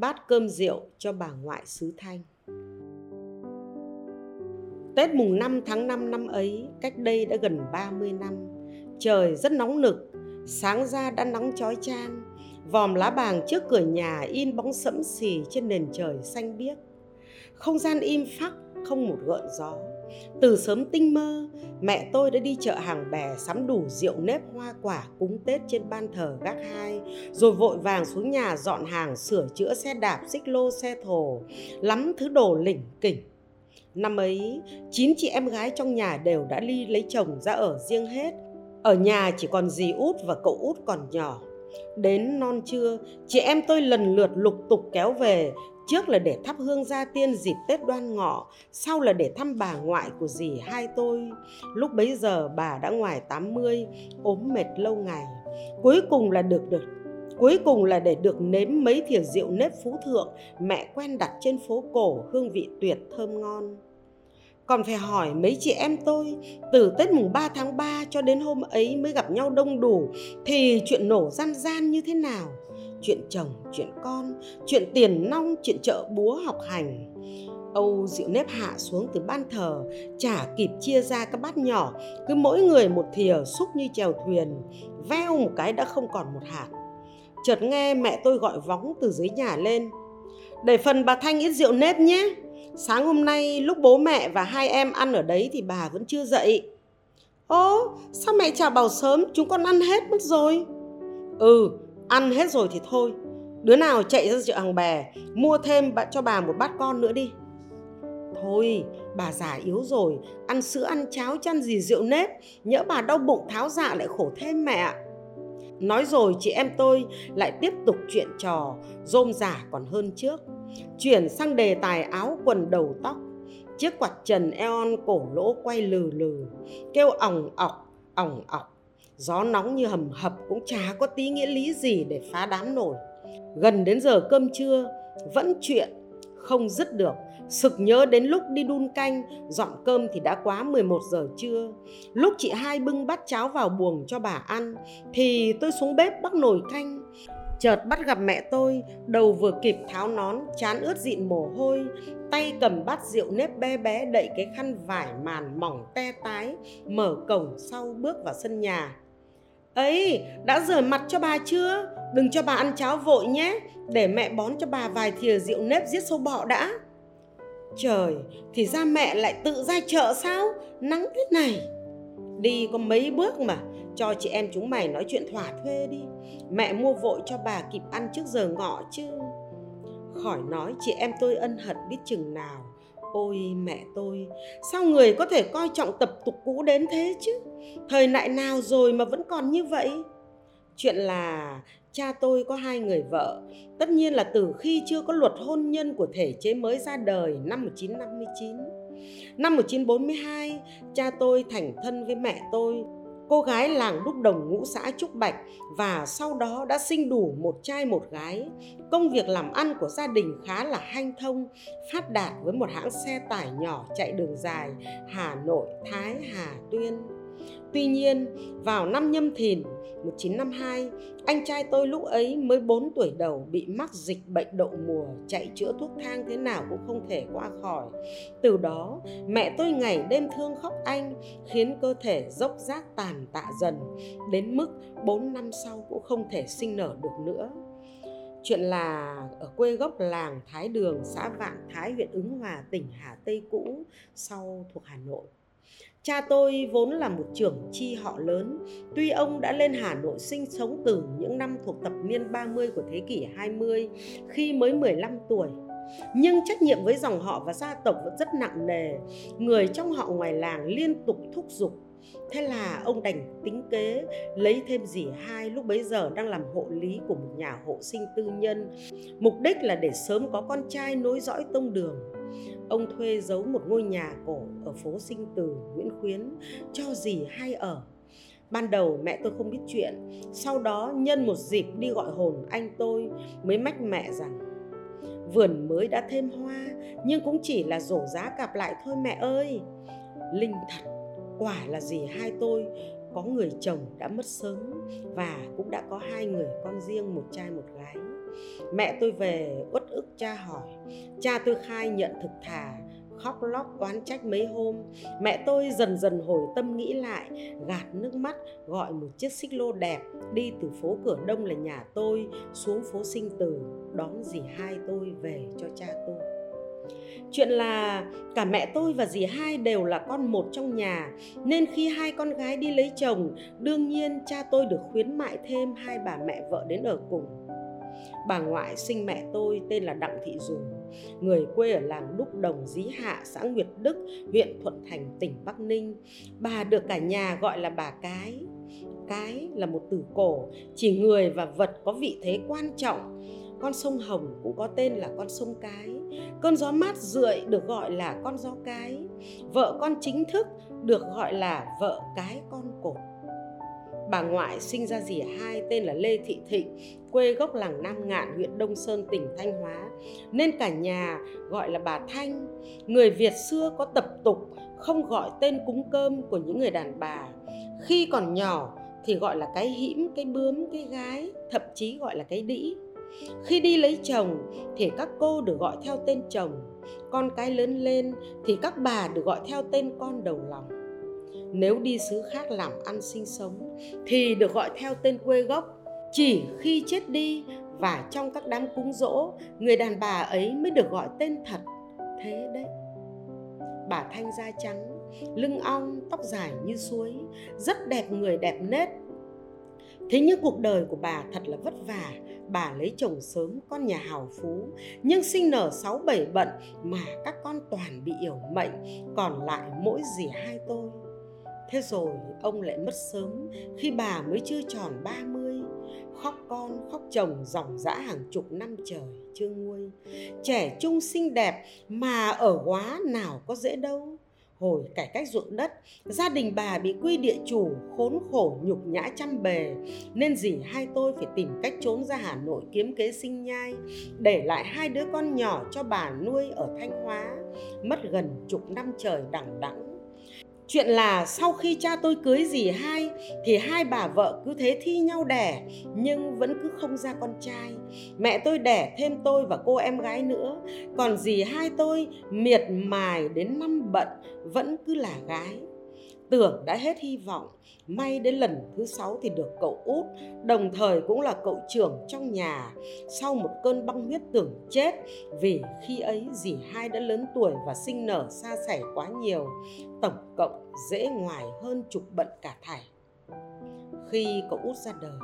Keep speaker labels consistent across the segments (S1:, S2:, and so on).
S1: bát cơm rượu cho bà ngoại xứ Thanh. Tết mùng 5 tháng 5 năm ấy, cách đây đã gần 30 năm, trời rất nóng nực, sáng ra đã nắng chói chang, vòm lá bàng trước cửa nhà in bóng sẫm xì trên nền trời xanh biếc. Không gian im phắc, không một gợn gió. Từ sớm tinh mơ, mẹ tôi đã đi chợ hàng bè sắm đủ rượu nếp hoa quả cúng Tết trên ban thờ gác hai, rồi vội vàng xuống nhà dọn hàng sửa chữa xe đạp, xích lô, xe thồ, lắm thứ đồ lỉnh kỉnh. Năm ấy, chín chị em gái trong nhà đều đã ly lấy chồng ra ở riêng hết. Ở nhà chỉ còn dì út và cậu út còn nhỏ. Đến non trưa, chị em tôi lần lượt lục tục kéo về, trước là để thắp hương gia tiên dịp Tết đoan ngọ, sau là để thăm bà ngoại của dì hai tôi. Lúc bấy giờ bà đã ngoài 80, ốm mệt lâu ngày. Cuối cùng là được được Cuối cùng là để được nếm mấy thìa rượu nếp phú thượng mẹ quen đặt trên phố cổ hương vị tuyệt thơm ngon. Còn phải hỏi mấy chị em tôi, từ Tết mùng 3 tháng 3 cho đến hôm ấy mới gặp nhau đông đủ thì chuyện nổ gian gian như thế nào? Chuyện chồng, chuyện con, chuyện tiền nong, chuyện chợ búa học hành. Âu rượu nếp hạ xuống từ ban thờ, chả kịp chia ra các bát nhỏ, cứ mỗi người một thìa xúc như chèo thuyền, veo một cái đã không còn một hạt. Chợt nghe mẹ tôi gọi vóng từ dưới nhà lên. Để phần bà Thanh ít rượu nếp nhé. Sáng hôm nay lúc bố mẹ và hai em ăn ở đấy thì bà vẫn chưa dậy. Ố, sao mẹ chào bảo sớm chúng con ăn hết mất rồi? Ừ, ăn hết rồi thì thôi. Đứa nào chạy ra chợ hàng bè, mua thêm cho bà một bát con nữa đi. Thôi, bà già yếu rồi, ăn sữa ăn cháo chăn gì rượu nếp, nhỡ bà đau bụng tháo dạ lại khổ thêm mẹ ạ. Nói rồi chị em tôi lại tiếp tục chuyện trò, rôm giả còn hơn trước. Chuyển sang đề tài áo quần đầu tóc. Chiếc quạt trần eon cổ lỗ quay lừ lừ, kêu ỏng ọc, ỏng ọc. Gió nóng như hầm hập cũng chả có tí nghĩa lý gì để phá đám nổi. Gần đến giờ cơm trưa, vẫn chuyện không dứt được Sực nhớ đến lúc đi đun canh, dọn cơm thì đã quá 11 giờ trưa. Lúc chị hai bưng bát cháo vào buồng cho bà ăn, thì tôi xuống bếp bắt nồi canh. Chợt bắt gặp mẹ tôi, đầu vừa kịp tháo nón, chán ướt dịn mồ hôi, tay cầm bát rượu nếp bé bé đậy cái khăn vải màn mỏng te tái, mở cổng sau bước vào sân nhà. Ấy, đã rửa mặt cho bà chưa? Đừng cho bà ăn cháo vội nhé, để mẹ bón cho bà vài thìa rượu nếp giết sâu bọ đã. Trời, thì ra mẹ lại tự ra chợ sao? Nắng thế này. Đi có mấy bước mà, cho chị em chúng mày nói chuyện thỏa thuê đi. Mẹ mua vội cho bà kịp ăn trước giờ ngọ chứ. Khỏi nói chị em tôi ân hận biết chừng nào. Ôi mẹ tôi, sao người có thể coi trọng tập tục cũ đến thế chứ? Thời đại nào rồi mà vẫn còn như vậy? Chuyện là cha tôi có hai người vợ. Tất nhiên là từ khi chưa có luật hôn nhân của thể chế mới ra đời năm 1959. Năm 1942, cha tôi thành thân với mẹ tôi, cô gái làng đúc đồng ngũ xã Trúc Bạch và sau đó đã sinh đủ một trai một gái. Công việc làm ăn của gia đình khá là hanh thông, phát đạt với một hãng xe tải nhỏ chạy đường dài Hà Nội, Thái, Hà, Tuyên. Tuy nhiên, vào năm nhâm thìn 1952, anh trai tôi lúc ấy mới 4 tuổi đầu bị mắc dịch bệnh đậu mùa, chạy chữa thuốc thang thế nào cũng không thể qua khỏi. Từ đó, mẹ tôi ngày đêm thương khóc anh, khiến cơ thể dốc rác tàn tạ dần, đến mức 4 năm sau cũng không thể sinh nở được nữa. Chuyện là ở quê gốc làng Thái Đường, xã Vạn Thái, huyện Ứng Hòa, tỉnh Hà Tây cũ, sau thuộc Hà Nội. Cha tôi vốn là một trưởng chi họ lớn, tuy ông đã lên Hà Nội sinh sống từ những năm thuộc thập niên 30 của thế kỷ 20 khi mới 15 tuổi. Nhưng trách nhiệm với dòng họ và gia tộc vẫn rất nặng nề. Người trong họ ngoài làng liên tục thúc giục Thế là ông đành tính kế lấy thêm dì hai lúc bấy giờ đang làm hộ lý của một nhà hộ sinh tư nhân. Mục đích là để sớm có con trai nối dõi tông đường ông thuê giấu một ngôi nhà cổ ở phố Sinh Từ, Nguyễn Khuyến cho dì hai ở. Ban đầu mẹ tôi không biết chuyện, sau đó nhân một dịp đi gọi hồn anh tôi mới mách mẹ rằng vườn mới đã thêm hoa nhưng cũng chỉ là rổ giá cặp lại thôi mẹ ơi. Linh thật, quả là gì hai tôi, có người chồng đã mất sớm và cũng đã có hai người con riêng, một trai, một gái. Mẹ tôi về uất cha hỏi, cha tôi khai nhận thực thà, khóc lóc oán trách mấy hôm. Mẹ tôi dần dần hồi tâm nghĩ lại, gạt nước mắt, gọi một chiếc xích lô đẹp đi từ phố cửa đông là nhà tôi xuống phố sinh tử, đón dì hai tôi về cho cha tôi chuyện là cả mẹ tôi và dì hai đều là con một trong nhà, nên khi hai con gái đi lấy chồng, đương nhiên cha tôi được khuyến mại thêm hai bà mẹ vợ đến ở cùng. Bà ngoại sinh mẹ tôi tên là đặng thị dùng người quê ở làng đúc đồng, dí hạ, xã nguyệt đức, huyện thuận thành, tỉnh bắc ninh. Bà được cả nhà gọi là bà cái. Cái là một từ cổ, chỉ người và vật có vị thế quan trọng con sông hồng cũng có tên là con sông cái. Cơn gió mát rượi được gọi là con gió cái. Vợ con chính thức được gọi là vợ cái con cột. Bà ngoại sinh ra dì hai tên là lê thị thịnh, quê gốc làng nam ngạn, huyện đông sơn, tỉnh thanh hóa. Nên cả nhà gọi là bà thanh. Người việt xưa có tập tục không gọi tên cúng cơm của những người đàn bà. Khi còn nhỏ thì gọi là cái hĩm, cái bướm, cái gái, thậm chí gọi là cái đĩ khi đi lấy chồng thì các cô được gọi theo tên chồng, con cái lớn lên thì các bà được gọi theo tên con đầu lòng. Nếu đi xứ khác làm ăn sinh sống thì được gọi theo tên quê gốc. Chỉ khi chết đi và trong các đám cúng dỗ, người đàn bà ấy mới được gọi tên thật. Thế đấy. Bà thanh da trắng, lưng ong, tóc dài như suối, rất đẹp người đẹp nết thế nhưng cuộc đời của bà thật là vất vả. Bà lấy chồng sớm, con nhà hào phú. Nhưng sinh nở sáu bảy bận mà các con toàn bị yểu mệnh, còn lại mỗi dì hai tôi. Thế rồi ông lại mất sớm, khi bà mới chưa tròn ba mươi. Khóc con, khóc chồng dòng dã hàng chục năm trời chưa nguôi. Trẻ trung xinh đẹp mà ở quá nào có dễ đâu hồi cải cách ruộng đất. Gia đình bà bị quy địa chủ, khốn khổ nhục nhã trăm bề, nên dì hai tôi phải tìm cách trốn ra hà nội kiếm kế sinh nhai, để lại hai đứa con nhỏ cho bà nuôi ở thanh hóa. Mất gần chục năm trời đằng đẵng Chuyện là sau khi cha tôi cưới dì hai thì hai bà vợ cứ thế thi nhau đẻ nhưng vẫn cứ không ra con trai. Mẹ tôi đẻ thêm tôi và cô em gái nữa, còn dì hai tôi miệt mài đến năm bận vẫn cứ là gái tưởng đã hết hy vọng. May đến lần thứ sáu thì được cậu út, đồng thời cũng là cậu trưởng trong nhà. Sau một cơn băng huyết tưởng chết, vì khi ấy dì hai đã lớn tuổi và sinh nở xa xảy quá nhiều, tổng cộng dễ ngoài hơn chục bận cả thảy khi cậu út ra đời,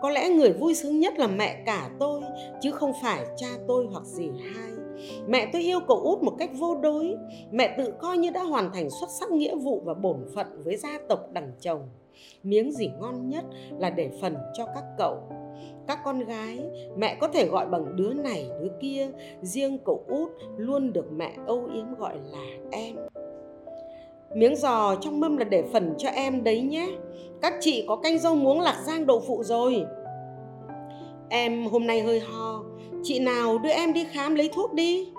S1: có lẽ người vui sướng nhất là mẹ cả tôi, chứ không phải cha tôi hoặc dì hai. Mẹ tôi yêu cậu út một cách vô đối. Mẹ tự coi như đã hoàn thành xuất sắc nghĩa vụ và bổn phận với gia tộc đằng chồng. Miếng gì ngon nhất là để phần cho các cậu. Các con gái, mẹ có thể gọi bằng đứa này đứa kia, riêng cậu út luôn được mẹ âu yếm gọi là em. Miếng giò trong mâm là để phần cho em đấy nhé. Các chị có canh rau muống lạc giang đậu phụ rồi. Em hôm nay hơi ho, chị nào đưa em đi khám lấy thuốc đi.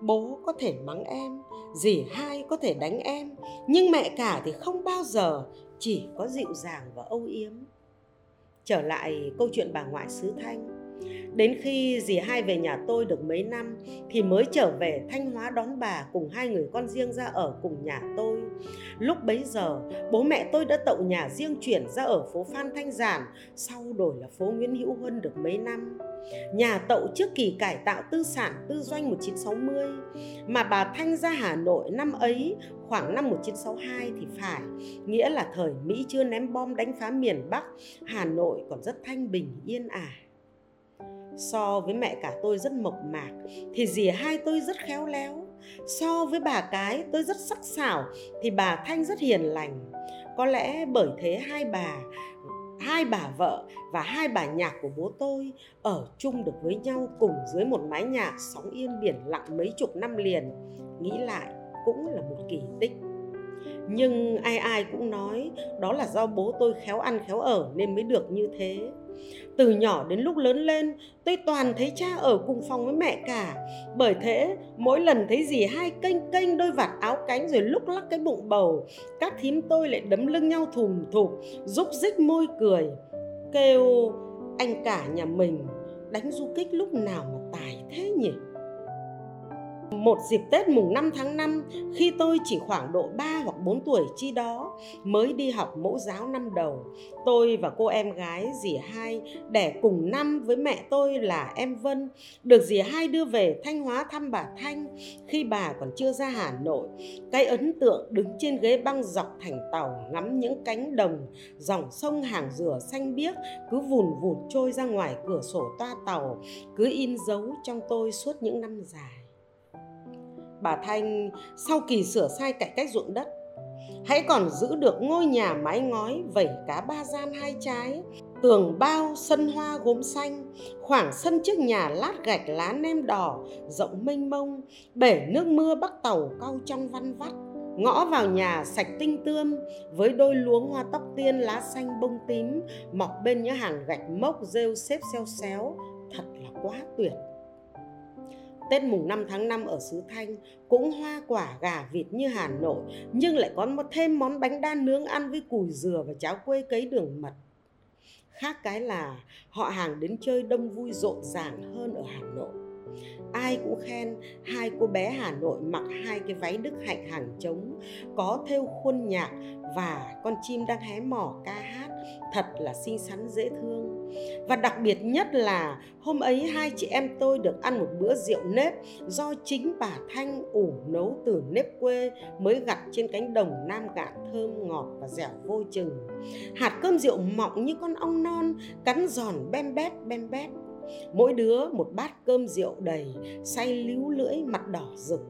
S1: Bố có thể mắng em, dì hai có thể đánh em, nhưng mẹ cả thì không bao giờ, chỉ có dịu dàng và âu yếm. Trở lại câu chuyện bà ngoại xứ thanh. Đến khi dì hai về nhà tôi được mấy năm thì mới trở về Thanh Hóa đón bà cùng hai người con riêng ra ở cùng nhà tôi. Lúc bấy giờ, bố mẹ tôi đã tậu nhà riêng chuyển ra ở phố Phan Thanh Giản, sau đổi là phố Nguyễn Hữu Huân được mấy năm. Nhà tậu trước kỳ cải tạo tư sản tư doanh 1960 mà bà Thanh ra Hà Nội năm ấy khoảng năm 1962 thì phải, nghĩa là thời Mỹ chưa ném bom đánh phá miền Bắc, Hà Nội còn rất thanh bình yên ả. À so với mẹ cả tôi rất mộc mạc, thì dì hai tôi rất khéo léo. So với bà cái, tôi rất sắc sảo, thì bà thanh rất hiền lành. Có lẽ bởi thế hai bà hai bà vợ và hai bà nhạc của bố tôi ở chung được với nhau cùng dưới một mái nhà sóng yên biển lặng mấy chục năm liền. Nghĩ lại, cũng là một kỳ tích. Nhưng ai ai cũng nói đó là do bố tôi khéo ăn khéo ở nên mới được như thế từ nhỏ đến lúc lớn lên, tôi toàn thấy cha ở cùng phòng với mẹ cả bởi thế, mỗi lần thấy gì hai kênh kênh đôi vạt áo cánh rồi lúc lắc cái bụng bầu, các thím tôi lại đấm lưng nhau thùm thụp, rúc rích môi cười, kêu anh cả nhà mình, đánh du kích lúc nào mà tài thế nhỉ? Một dịp Tết mùng 5 tháng 5, khi tôi chỉ khoảng độ 3 hoặc 4 tuổi chi đó, mới đi học mẫu giáo năm đầu, tôi và cô em gái dì hai đẻ cùng năm với mẹ tôi là em Vân, được dì hai đưa về Thanh Hóa thăm bà Thanh khi bà còn chưa ra Hà Nội. Cái ấn tượng đứng trên ghế băng dọc thành tàu ngắm những cánh đồng, dòng sông hàng dừa xanh biếc cứ vùn vụt trôi ra ngoài cửa sổ toa tàu, cứ in dấu trong tôi suốt những năm dài bà Thanh sau kỳ sửa sai cải cách ruộng đất. Hãy còn giữ được ngôi nhà mái ngói vẩy cá ba gian hai trái, tường bao sân hoa gốm xanh, khoảng sân trước nhà lát gạch lá nem đỏ rộng mênh mông, bể nước mưa bắc tàu cau trong văn vắt. Ngõ vào nhà sạch tinh tươm, với đôi luống hoa tóc tiên lá xanh bông tím, mọc bên những hàng gạch mốc rêu xếp xeo xéo. Thật là quá tuyệt. Tết mùng 5 tháng 5 ở xứ Thanh cũng hoa quả gà vịt như Hà Nội nhưng lại có một thêm món bánh đa nướng ăn với cùi dừa và cháo quê cấy đường mật. Khác cái là họ hàng đến chơi đông vui rộn ràng hơn ở Hà Nội. Ai cũng khen hai cô bé Hà Nội mặc hai cái váy đức hạnh hàng trống, có thêu khuôn nhạc và con chim đang hé mỏ ca hát, thật là xinh xắn dễ thương. Và đặc biệt nhất là hôm ấy hai chị em tôi được ăn một bữa rượu nếp do chính bà Thanh ủ nấu từ nếp quê mới gặt trên cánh đồng nam gạn thơm ngọt và dẻo vô chừng. Hạt cơm rượu mọng như con ong non, cắn giòn bem bét bem bét mỗi đứa một bát cơm rượu đầy say líu lưỡi mặt đỏ rực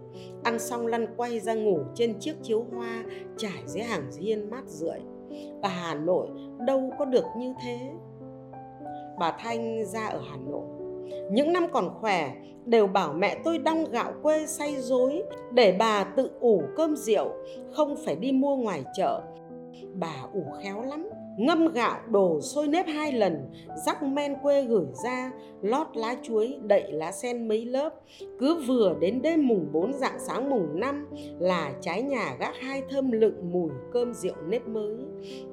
S1: ăn xong lăn quay ra ngủ trên chiếc chiếu hoa trải dưới hàng hiên mát rượi ở hà nội đâu có được như thế. Bà thanh ra ở hà nội. Những năm còn khỏe, đều bảo mẹ tôi đong gạo quê say dối để bà tự ủ cơm rượu, không phải đi mua ngoài chợ. Bà ủ khéo lắm ngâm gạo đổ sôi nếp hai lần, rắc men quê gửi ra, lót lá chuối, đậy lá sen mấy lớp. Cứ vừa đến đêm mùng 4 dạng sáng mùng 5 là trái nhà gác hai thơm lựng mùi cơm rượu nếp mới.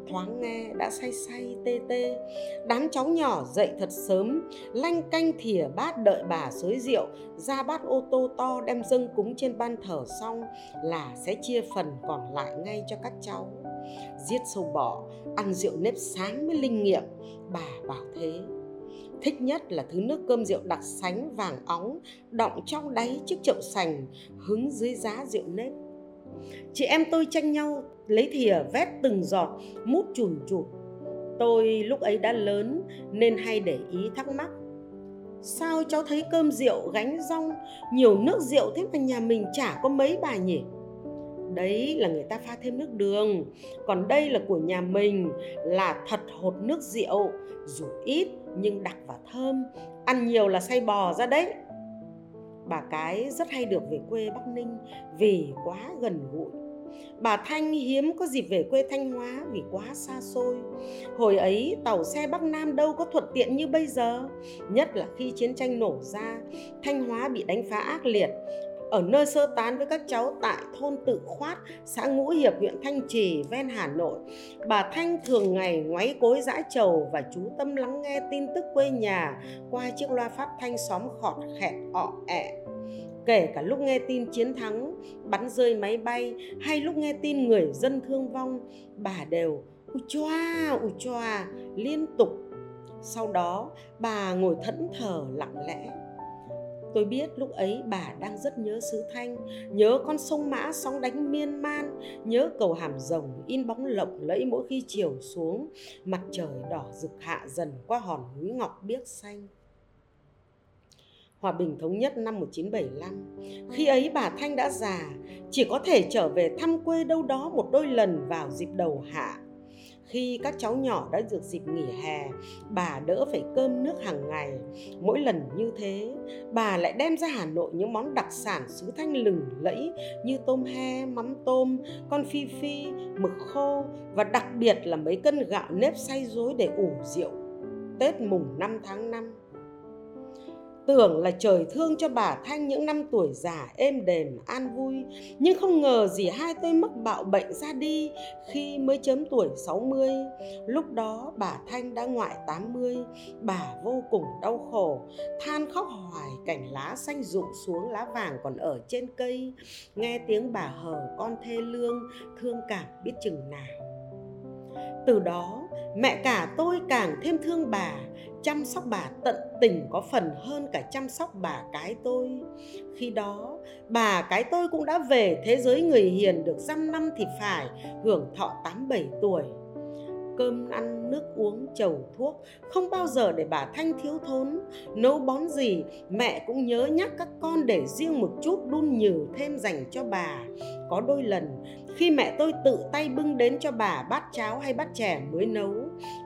S1: Thoáng nghe đã say say tê tê, đám cháu nhỏ dậy thật sớm, lanh canh thìa bát đợi bà xới rượu, ra bát ô tô to đem dâng cúng trên ban thờ xong là sẽ chia phần còn lại ngay cho các cháu giết sâu bọ, ăn rượu nếp sáng mới linh nghiệm, bà bảo thế. Thích nhất là thứ nước cơm rượu đặc sánh vàng óng, đọng trong đáy chiếc chậu sành, hứng dưới giá rượu nếp. Chị em tôi tranh nhau lấy thìa vét từng giọt, mút chùn chụt tôi lúc ấy đã lớn nên hay để ý thắc mắc. Sao cháu thấy cơm rượu gánh rong, nhiều nước rượu thế mà nhà mình chả có mấy bà nhỉ? Đấy là người ta pha thêm nước đường. Còn đây là của nhà mình, là thật hột nước rượu, dù ít nhưng đặc và thơm. Ăn nhiều là say bò ra đấy. Bà cái rất hay được về quê bắc ninh vì quá gần gũi. Bà thanh hiếm có dịp về quê thanh hóa vì quá xa xôi. Hồi ấy tàu xe bắc nam đâu có thuận tiện như bây giờ, nhất là khi chiến tranh nổ ra, thanh hóa bị đánh phá ác liệt ở nơi sơ tán với các cháu tại thôn Tự Khoát, xã Ngũ Hiệp, huyện Thanh Trì, ven Hà Nội. Bà Thanh thường ngày ngoáy cối dã trầu và chú tâm lắng nghe tin tức quê nhà qua chiếc loa phát thanh xóm khọt khẹt ọ ẹ. Kể cả lúc nghe tin chiến thắng, bắn rơi máy bay hay lúc nghe tin người dân thương vong, bà đều ui choa, ui choa liên tục. Sau đó, bà ngồi thẫn thờ lặng lẽ Tôi biết lúc ấy bà đang rất nhớ xứ Thanh, nhớ con sông Mã sóng đánh miên man, nhớ cầu hàm rồng in bóng lộng lẫy mỗi khi chiều xuống, mặt trời đỏ rực hạ dần qua hòn núi ngọc biếc xanh. Hòa bình thống nhất năm 1975, khi ấy bà Thanh đã già, chỉ có thể trở về thăm quê đâu đó một đôi lần vào dịp đầu hạ khi các cháu nhỏ đã được dịp nghỉ hè, bà đỡ phải cơm nước hàng ngày. Mỗi lần như thế, bà lại đem ra hà nội những món đặc sản xứ thanh lừng lẫy như tôm he, mắm tôm, con phi phi, mực khô và đặc biệt là mấy cân gạo nếp xay dối để ủ rượu. Tết mùng 5 tháng 5 Tưởng là trời thương cho bà Thanh những năm tuổi già êm đềm an vui, nhưng không ngờ gì hai tôi mắc bạo bệnh ra đi khi mới chớm tuổi 60. Lúc đó bà Thanh đã ngoại 80, bà vô cùng đau khổ, than khóc hoài cảnh lá xanh rụng xuống lá vàng còn ở trên cây. Nghe tiếng bà hờ con thê lương, thương cảm biết chừng nào. Từ đó, mẹ cả tôi càng thêm thương bà, chăm sóc bà tận tình có phần hơn cả chăm sóc bà cái tôi. Khi đó, bà cái tôi cũng đã về thế giới người hiền được dăm năm thì phải, hưởng thọ 87 tuổi. Cơm ăn, nước uống, chầu thuốc, không bao giờ để bà Thanh thiếu thốn. Nấu bón gì, mẹ cũng nhớ nhắc các con để riêng một chút đun nhừ thêm dành cho bà. Có đôi lần, khi mẹ tôi tự tay bưng đến cho bà bát cháo hay bát chè mới nấu,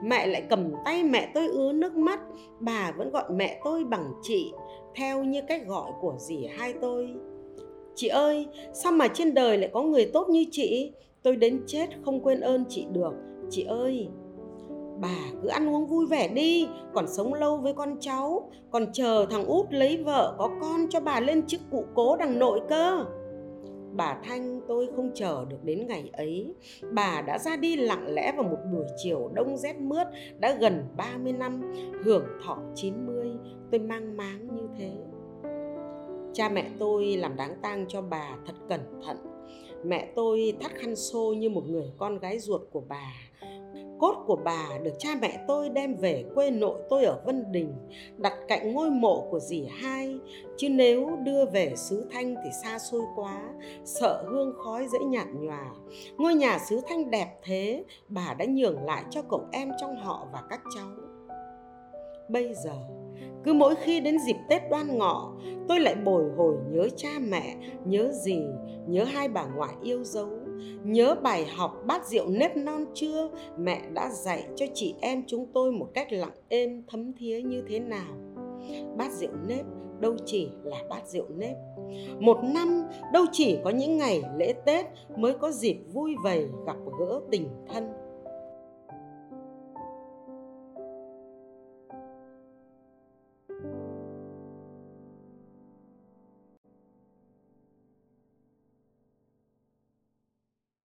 S1: mẹ lại cầm tay mẹ tôi ứa nước mắt. Bà vẫn gọi mẹ tôi bằng chị, theo như cách gọi của dì hai tôi. Chị ơi, sao mà trên đời lại có người tốt như chị? Tôi đến chết không quên ơn chị được. Chị ơi, bà cứ ăn uống vui vẻ đi, còn sống lâu với con cháu, còn chờ thằng út lấy vợ có con cho bà lên chức cụ cố đằng nội cơ bà Thanh tôi không chờ được đến ngày ấy. Bà đã ra đi lặng lẽ vào một buổi chiều đông rét mướt đã gần 30 năm, hưởng thọ 90, tôi mang máng như thế. Cha mẹ tôi làm đáng tang cho bà thật cẩn thận. Mẹ tôi thắt khăn xô như một người con gái ruột của bà cốt của bà được cha mẹ tôi đem về quê nội tôi ở Vân Đình, đặt cạnh ngôi mộ của dì hai. Chứ nếu đưa về xứ Thanh thì xa xôi quá, sợ hương khói dễ nhạt nhòa. Ngôi nhà xứ Thanh đẹp thế, bà đã nhường lại cho cậu em trong họ và các cháu. Bây giờ, cứ mỗi khi đến dịp Tết đoan ngọ, tôi lại bồi hồi nhớ cha mẹ, nhớ dì, nhớ hai bà ngoại yêu dấu nhớ bài học bát rượu nếp non chưa? Mẹ đã dạy cho chị em chúng tôi một cách lặng êm, thấm thía như thế nào? Bát rượu nếp, đâu chỉ là bát rượu nếp. Một năm, đâu chỉ có những ngày lễ tết mới có dịp vui vầy gặp gỡ tình thân.